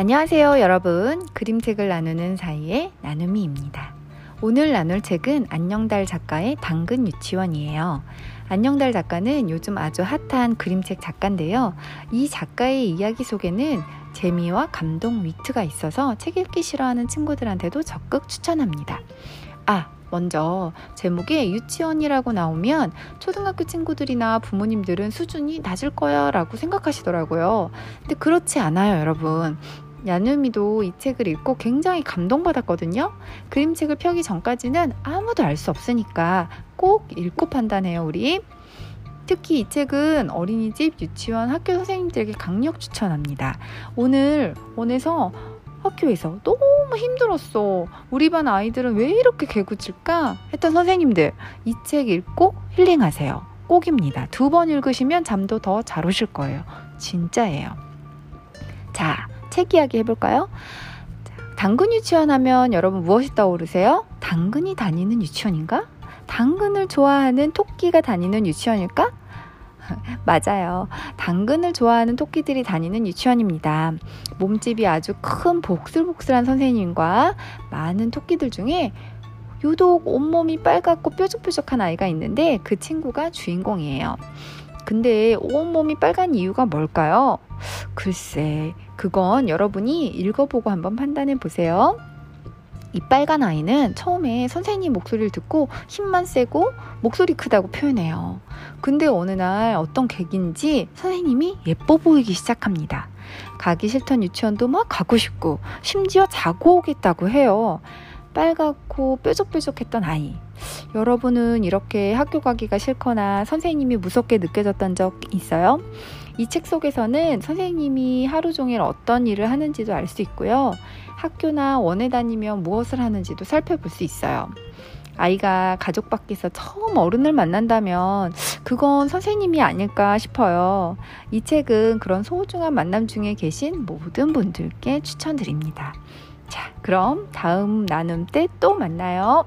안녕하세요, 여러분. 그림책을 나누는 사이의 나눔이입니다. 오늘 나눌 책은 안녕달 작가의 당근 유치원이에요. 안녕달 작가는 요즘 아주 핫한 그림책 작가인데요. 이 작가의 이야기 속에는 재미와 감동, 위트가 있어서 책 읽기 싫어하는 친구들한테도 적극 추천합니다. 아, 먼저 제목에 유치원이라고 나오면 초등학교 친구들이나 부모님들은 수준이 낮을 거야 라고 생각하시더라고요. 근데 그렇지 않아요, 여러분. 야누미도 이 책을 읽고 굉장히 감동받았거든요. 그림책을 펴기 전까지는 아무도 알 수 없으니까 꼭 읽고 판단해요, 우리. 특히 이 책은 어린이집, 유치원, 학교 선생님들에게 강력 추천합니다. 오늘 원에서 학교에서 너무 힘들었어. 우리 반 아이들은 왜 이렇게 개구칠까? 했던 선생님들, 이 책 읽고 힐링하세요. 꼭입니다. 두 번 읽으시면 잠도 더 잘 오실 거예요. 진짜예요. 자, 책 이야기 해볼까요? 당근 유치원 하면 여러분 무엇이 떠오르세요? 당근이 다니는 유치원인가? 당근을 좋아하는 토끼가 다니는 유치원일까? 맞아요. 당근을 좋아하는 토끼들이 다니는 유치원입니다. 몸집이 아주 큰 복슬복슬한 선생님과 많은 토끼들 중에 유독 온몸이 빨갛고 뾰족뾰족한 아이가 있는데 그 친구가 주인공이에요. 근데 온몸이 빨간 이유가 뭘까요? 글쎄, 그건 여러분이 읽어보고 한번 판단해 보세요. 이 빨간 아이는 처음에 선생님 목소리를 듣고 힘만 세고 목소리 크다고 표현해요. 근데 어느 날 어떤 계기인지 선생님이 예뻐 보이기 시작합니다. 가기 싫던 유치원도 막 가고 싶고 심지어 자고 오겠다고 해요. 빨갛고 뾰족뾰족했던 아이. 여러분은 이렇게 학교 가기가 싫거나 선생님이 무섭게 느껴졌던 적 있어요? 이 책 속에서는 선생님이 하루 종일 어떤 일을 하는지도 알 수 있고요. 학교나 원에 다니면 무엇을 하는지도 살펴볼 수 있어요. 아이가 가족 밖에서 처음 어른을 만난다면 그건 선생님이 아닐까 싶어요. 이 책은 그런 소중한 만남 중에 계신 모든 분들께 추천드립니다. 자, 그럼 다음 나눔 때 또 만나요.